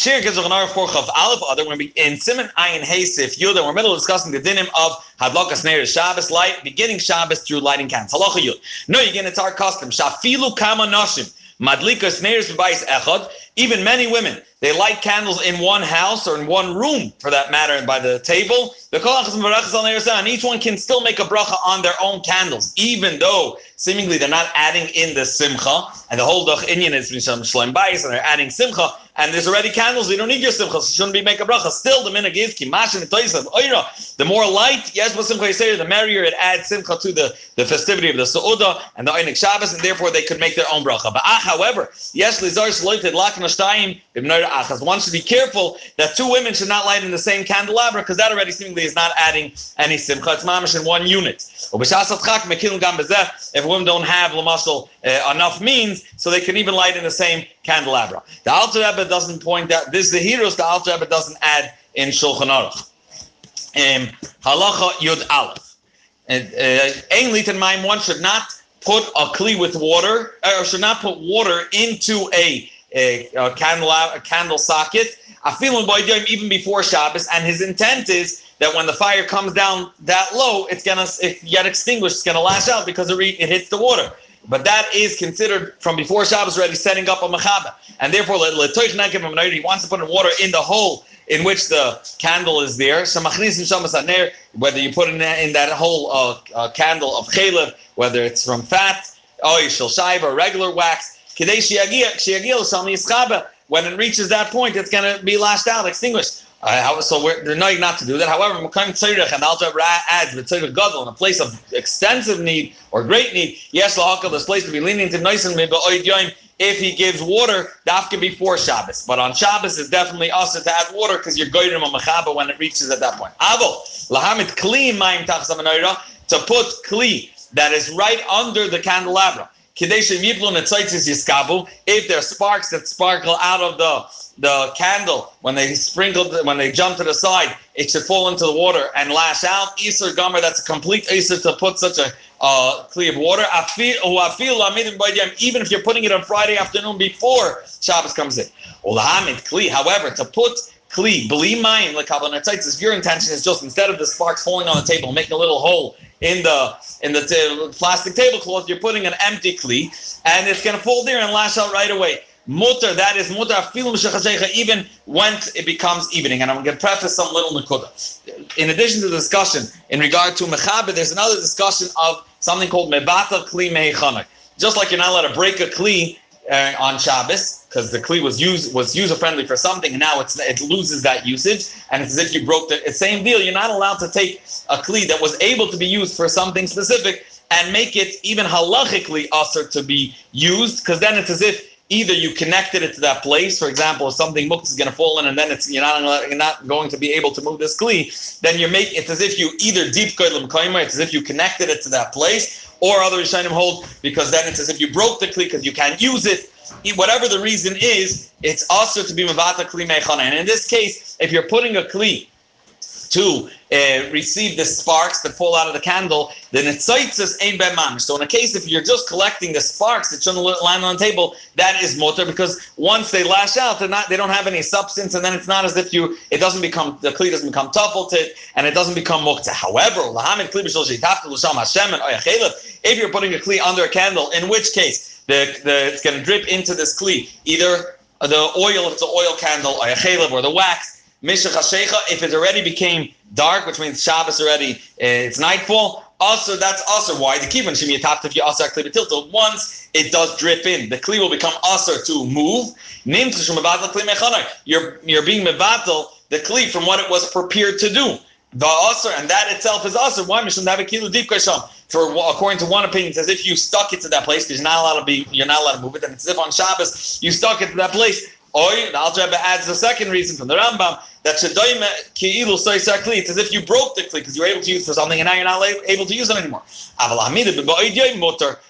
Shir gives an for Chav Aleph other when we in Simon Ayin Hasif Yud, we're middle discussing the dinim of Hadlokas Neir Shabbos light, beginning Shabbos through lighting candles. Halacha Yud. No, again, it's our custom. Shafilu Kama Nashim. Madlikas Neirs B'Bais Echad. Even many women, they light candles in one house or in one room, for that matter, and by the table. And each one can still make a bracha on their own candles, even though seemingly they're not adding in the simcha. And the whole doch Indian is some shlem bais, and they're adding simcha. And there's already candles. You don't need your simcha. So shouldn't be make a bracha. Still, the minhag is kimash and oira. The more light, yes, but simcha say the merrier it adds simcha to the, the festivity of the Sauda and the Einik Shabbos, and therefore they could make their own bracha. But ah, however, yes, lizar shloited lakna One should be careful that two women should not light in the same candelabra because that already seemingly is not adding any simcha. It's mamish in one unit. If women don't have lamasal uh, enough means, so they can even light in the same candelabra. The Alter Rebbe doesn't point out this. Is the heroes the Alter Rebbe doesn't add in Shulchan Aruch. Um, halacha Yud Aleph. Ein litan mayim. One should not put a kli with water, or should not put water into a, a, a candle a candle socket. I feel even before Shabbos, and his intent is that when the fire comes down that low, it's gonna if you get extinguished, it's gonna lash out because it, re, it hits the water. But that is considered from before Shabbos already setting up a mechaba, and therefore he wants to put water in the hole in which the candle is there. So Whether you put in that, in that whole uh, uh, candle of chalev, whether it's from fat, oil, shil or regular wax, when it reaches that point, it's going to be lashed out, extinguished. Uh, so we're, knowing not to do that. However, Mekayim Tzirich and Alter adds Tzirich Gadol in a place of extensive need or great need. Yes, Lahakal, this place to be leaning to nice and if he gives water, dafka before Shabbos. But on Shabbos, it's definitely also to add water because you're going to a mechaba when it reaches at that point. Avo, lahamit kli mayim to put kli that is right under the candelabra. If there are sparks that sparkle out of the the candle when they sprinkle when they jump to the side, it should fall into the water and lash out. Isur Gomer, that's a complete Isur to put such a uh, clear of water. Even if you're putting it on Friday afternoon before Shabbos comes in. However, to put kli, believe mine, if your intention is just instead of the sparks falling on the table, making a little hole in the in the t- plastic tablecloth, you're putting an empty kli, and it's going to fall there and lash out right away. Mutter, that is mutter film even when it becomes evening. And I'm going to preface some little nekuda. In addition to the discussion in regard to mechaber, there's another discussion of something called mebata kli meichanak. Just like you're not allowed to break a kli uh, on Shabbos because the kli was used was user friendly for something, and now it's it loses that usage, and it's as if you broke the same deal. You're not allowed to take a kli that was able to be used for something specific and make it even halachically usher to be used, because then it's as if either you connected it to that place. For example, if something mukta is going to fall in, and then it's you're not you're not going to be able to move this kli, then you're making it's as if you either deep koilim kaimer, it's as if you connected it to that place, or other Rishonim hold because then it's as if you broke the kli because you can't use it. Whatever the reason is, it's also to be mavata kli mechana. And in this case, if you're putting a kli to uh, receive the sparks that fall out of the candle, then it cites ain't bad mamish. So in a case if you're just collecting the sparks that shouldn't land on the table, that is motor because once they lash out, they're not they don't have any substance, and then it's not as if you it doesn't become the kli doesn't become tuffled and it doesn't become mukta. However, if you're putting a kli under a candle, in which case the, the it's going to drip into this kli, either the oil if it's an oil candle or or the wax if it already became dark, which means Shabbos already, uh, it's nightfall. Also, that's also why the kivan shemi if you also tilto. Once it does drip in, the kli will become aser to move. You're you're being mevatel the kli from what it was prepared to do. The aser and that itself is aser. Why mishum have a kilo deep For according to one opinion, it's as if you stuck it to that place because you're not allowed to be, you're not allowed to move it. And it's as if on Shabbos you stuck it to that place. Or the Alter adds the second reason from the Rambam that shedoime ki'ilu soisar kli. It's as if you broke the kli because you were able to use for something and now you're not able to use it anymore.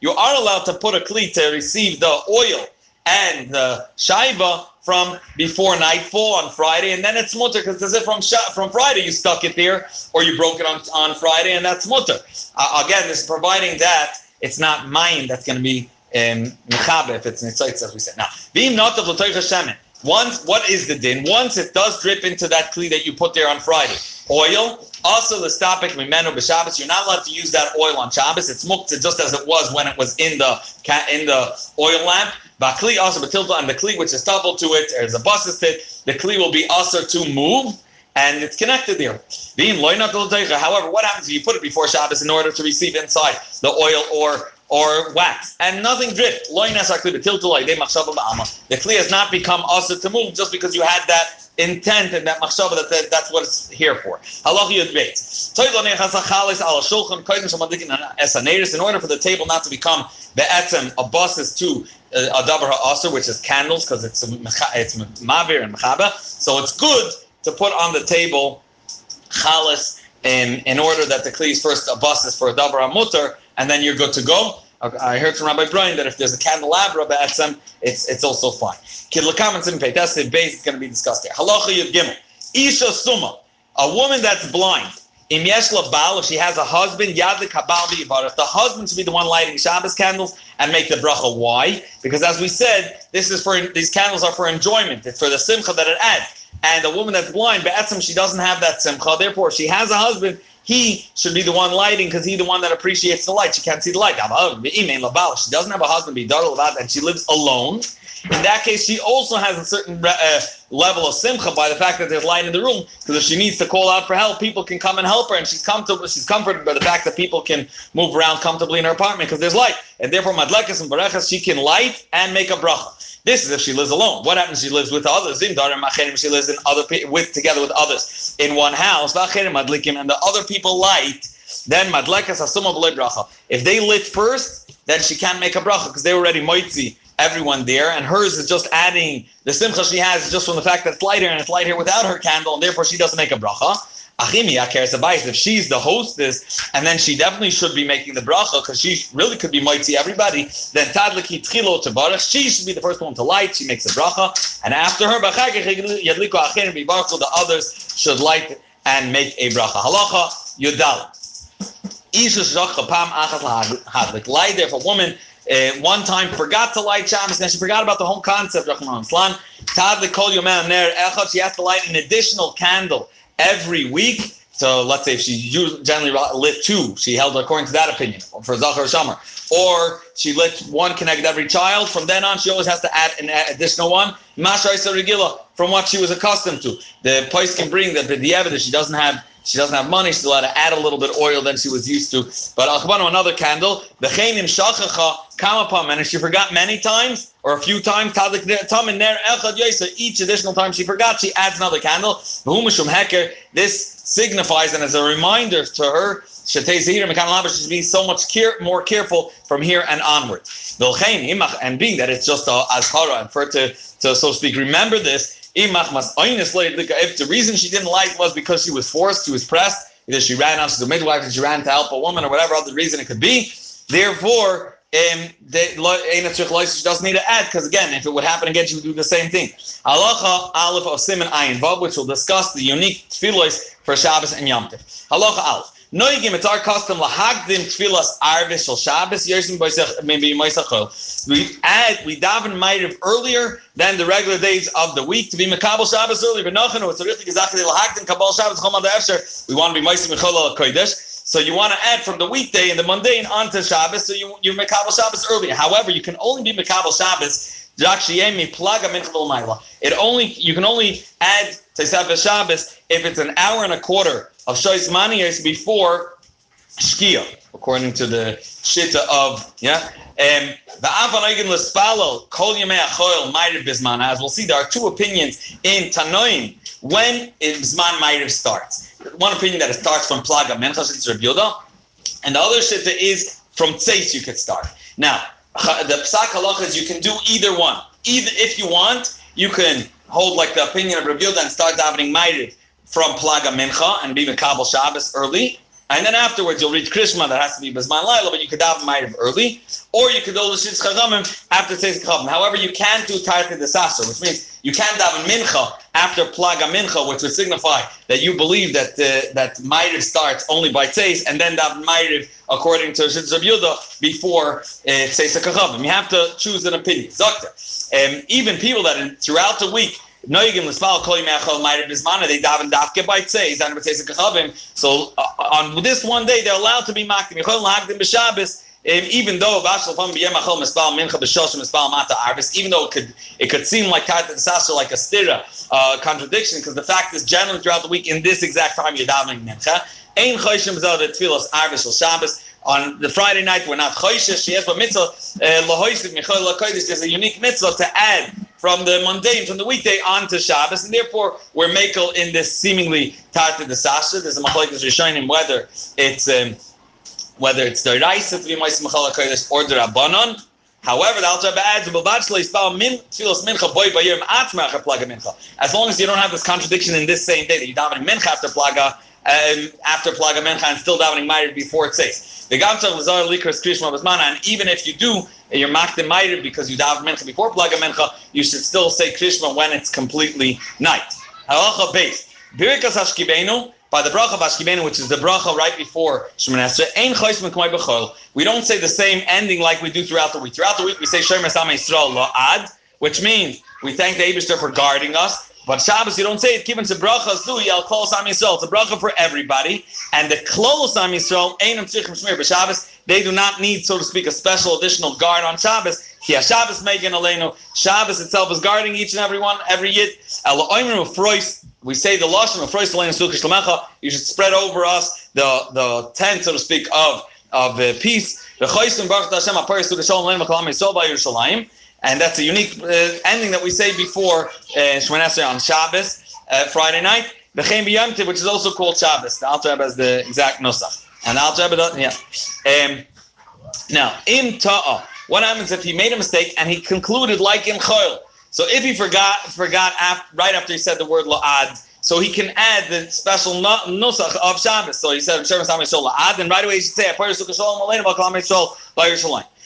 You are allowed to put a kli to receive the oil and the shaiva from before nightfall on Friday, and then it's mutter because as if from from Friday you stuck it there or you broke it on, on Friday, and that's mutter. Uh, again, this providing that it's not mine that's going to be um, if it's nitzaitz, as we said. Now, being not of l'toich once, what is the din? Once it does drip into that kli that you put there on Friday, oil. Also, the stopik mimenu b'Shabbos. You're not allowed to use that oil on Shabbos. It's muktzah just as it was when it was in the in the oil lamp. Bakli also batilta and the kli which is double to it, there's a buses it. The kli will be also to move and it's connected there. However, what happens if you put it before Shabbos in order to receive inside the oil or or wax and nothing dripped? The kli has not become also to move just because you had that intent and that machshava that, that that's what it's here for. In order for the table not to become the etzem a buses to uh, a davar ha'aser, which is candles, because it's it's mavir and mechaba. So it's good to put on the table chalas in, in order that the kli is first a buses for a davar ha'mutter, and then you're good to go. I heard from Rabbi Brian that if there's a candelabra ba'etzem, it's it's also fine. Kidlakaman sim That's the base. It's going to be discussed there. Halacha yud gimel. Isha suma. A woman that's blind. Im yeshla bal, if she has a husband, yadlik habal If The husband should be the one lighting Shabbos candles and make the bracha. Why? Because as we said, this is for these candles are for enjoyment. It's for the simcha that it adds. And a woman that's blind, be'etzem, she doesn't have that simcha. Therefore, she has a husband he should be the one lighting because he's the one that appreciates the light. She can't see the light. She doesn't have a husband, and she lives alone. In that case, she also has a certain uh, level of simcha by the fact that there's light in the room. Because if she needs to call out for help, people can come and help her, and she's comfortable. She's comforted by the fact that people can move around comfortably in her apartment because there's light, and therefore madlekas and barechas she can light and make a bracha. This is if she lives alone. What happens? if She lives with others. She lives in other with together with others in one house. And the other people light. Then madlekas asuma bracha. If they lit first, then she can't make a bracha because they already moitzi everyone there, and hers is just adding the simcha she has just from the fact that it's lighter and it's lighter without her candle, and therefore she doesn't make a bracha. If she's the hostess, and then she definitely should be making the bracha because she really could be mighty everybody, then tadliki tchilo tabarach, she should be the first one to light. She makes the bracha, and after her, the others should light and make a bracha. Halacha yudal. Light there for a woman uh, one time forgot to light Shabbos, and she forgot about the whole concept. Rahman Slan. Tadli called your man. She has to light an additional candle every week. So let's say if she generally lit two, she held according to that opinion for Zachar Summer. Or she lit one connected every child. From then on, she always has to add an additional one. Masha Regila, from what she was accustomed to. The place can bring that the evidence she doesn't have she doesn't have money. She's allowed to add a little bit oil than she was used to. But Achbanu, another candle. The Chainim Shachacha Kamapam. And if she forgot many times or a few times, each additional time she forgot, she adds another candle. This signifies and as a reminder to her, she should be so much care, more careful from here and onward. And being that it's just a azhara, and for to, to, so to speak, remember this, if the reason she didn't like was because she was forced, she was pressed, either she ran out to the midwife, she ran to help a woman, or whatever other reason it could be. Therefore, um, she doesn't need to add because again, if it would happen again, she would do the same thing. Halacha Aleph of Simon Ayin Vav, which will discuss the unique tefillos for Shabbos and Yom Tov. Halacha Aleph. Noigim, it's our custom lahagdim tfilas arvis shel Shabbos yersim maybe moisachol. We add we daven ma'ariv earlier than the regular days of the week to be mekabel Shabbos earlier. But nochanu, it's a richtig exactly lahagdim kabel Shabbos chol efsher. We want to be al kodesh. So you want to add from the weekday and the mundane onto Shabbos, so you you're mekabel Shabbos earlier. However, you can only be mekabel Shabbos it only you can only add Tesef Shabbos if it's an hour and a quarter of Shois Maniyos before Shkia, according to the Shita of, yeah. Um, the Avanoigin Lespalo, Kol Yemei Achoil, Bisman. As we'll see, there are two opinions in Tanoim when Bisman Ma'ariv starts. One opinion that it starts from Plaga Menchas, it's and the other Shita is from Tzeis you could start. Now, the Psak Halacha is you can do either one. Either if you want, you can hold like the opinion of Rabbi and start davening Ma'ariv from Plaga Mincha and be Mekabel Shabbos early. And then afterwards, you'll reach Krishma, that has to be Bisman Laila, but you could have Ma'ariv early. Or you could do the Shitz Chachamim after Tzeis Chachamim. However, you can't do Tarti Desasser, which means You can't daven mincha after plaga mincha, which would signify that you believe that uh, that Ma'ariv starts only by tzeis, and then daven Ma'ariv according to Shitz Yudah before tzeis uh, You have to choose an opinion. Doctor, um, even people that in, throughout the week Noigim l'spal kol yimechol ma'ariv bismana. They daven dafke by tzeis and b'tzeis kachavim. So uh, on this one day, they're allowed to be makdim. Yichol lahagdim b'Shabbos. Even though even though it could it could seem like like a stira uh, contradiction, because the fact is generally throughout the week in this exact time you're davening mincha. On the Friday night, we're not choishes. She has a mitzvah uh, There's a unique mitzvah to add from the mundane, from the weekday on to Shabbos, and therefore we're makel in this seemingly tarta desastre. There's a machlokes rishonim whether it's um, whether it's the Raisa to be Ma'is Mechala Kodesh or the Rabbanon. However, the Alter adds. As long as you don't have this contradiction in this same day that you davening mincha after plaga, um, after plaga mincha, and still davening ma'ir before it says. The gamcha lazar likras krishma basmana, and even if you do, you're makdim ma'ir because you daven mincha before plaga mincha, you should still say krishma when it's completely night. Halacha base. Birikas hashkibenu by the bracha Bashkibenu, which is the bracha right before Shemoneh Esrei. We don't say the same ending like we do throughout the week. Throughout the week, we say Shemer Sam Yisrael La'ad, which means we thank the Abishter for guarding us. But Shabbos, you don't say it. Given to bracha zu yal kol. It's a bracha for everybody, and the kol sam Yisrael ain't tzrichim. But Shabbos, they do not need, so to speak, a special additional guard on Shabbos. Here, Shabbos megan aleinu. Shabbos itself is guarding each and every one, every yid. We say the lashon of Freis Lemecha. You should spread over us the the tent, so to speak, of of uh, peace. And that's a unique uh, ending that we say before uh, on Shabbos, uh, Friday night. The which is also called Shabbos. The Alter has the exact nusach. And Alter doesn't, yeah. Um, now, in Ta'a, what happens if he made a mistake and he concluded like in Choil? So if he forgot forgot after, right after he said the word la'ad, so he can add the special nusach of Shabbos. So he said Shabbos la'ad, and right away he should say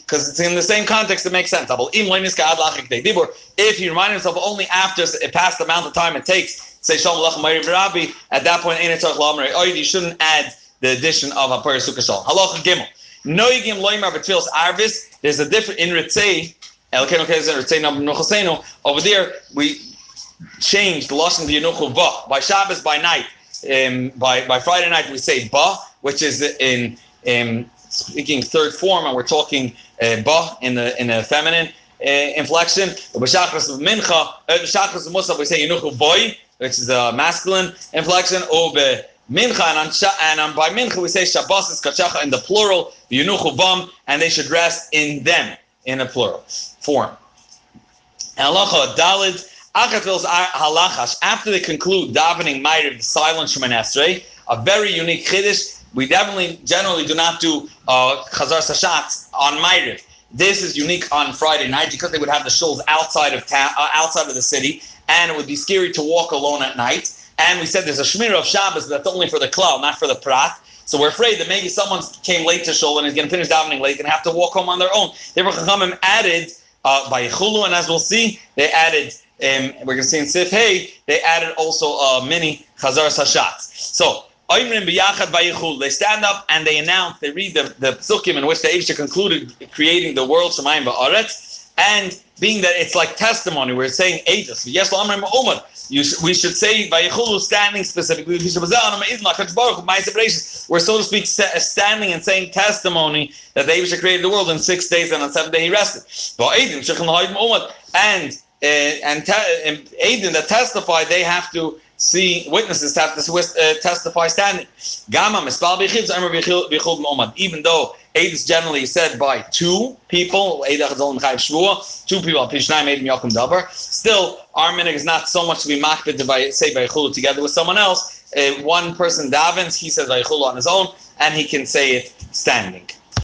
because it's in the same context. It makes sense. If he reminded himself only after it passed the amount of time it takes, say Shalom at that point you shouldn't add the addition of a Sukkah Shalom. Halacha Gimel. Noigim loimar arvis. There's a different in Ritzei over there, we changed the lashon v'yenuchu ba by Shabbos by night. Um, by by Friday night we say ba, which is in in speaking third form, and we're talking uh, ba in the in a feminine uh, inflection. B'shachras of mincha, uh, b'shachras of musaf we say yenuchu boy, which is a masculine inflection. Or mincha and on, and on by mincha we say shabbos is kachacha in the plural, yenuchu bam, and they should rest in them in a plural form. Halacha Dalid Achatil's halachash. After they conclude davening Ma'ariv, the silent Shemoneh Esrei, a very unique chiddush. We definitely generally do not do uh, Chazaras HaShatz on Ma'ariv. This is unique on Friday night because they would have the shuls outside of ta- uh, outside of the city, and it would be scary to walk alone at night. And we said there's a shmir of Shabbos that's only for the klal, not for the prat. So we're afraid that maybe someone came late to shul and is going to finish davening late and have to walk home on their own. Therefore, Chachamim added uh, by Chulu, and as we'll see, they added. Um, we're going to see in Sif Hey, they added also a mini Chazaras HaShatz. So they stand up and they announce, they read the, the psukim in which the Aisha concluded creating the world, Shemayim Ba'aretz, and being that it's like testimony, we're saying Aegis. Yes, we should say Vayichulu standing specifically. We're so to speak standing and saying testimony that Aegis created the world in six days and on seven day he rested. And uh, and, and Aiden that testify, they have to see witnesses have to uh, testify standing. Even though Eid is generally said by two people, two people, still, our minhag is not so much to be makbid to say Baychulu together with someone else. Uh, one person davens, he says Baychulu on his own, and he can say it standing.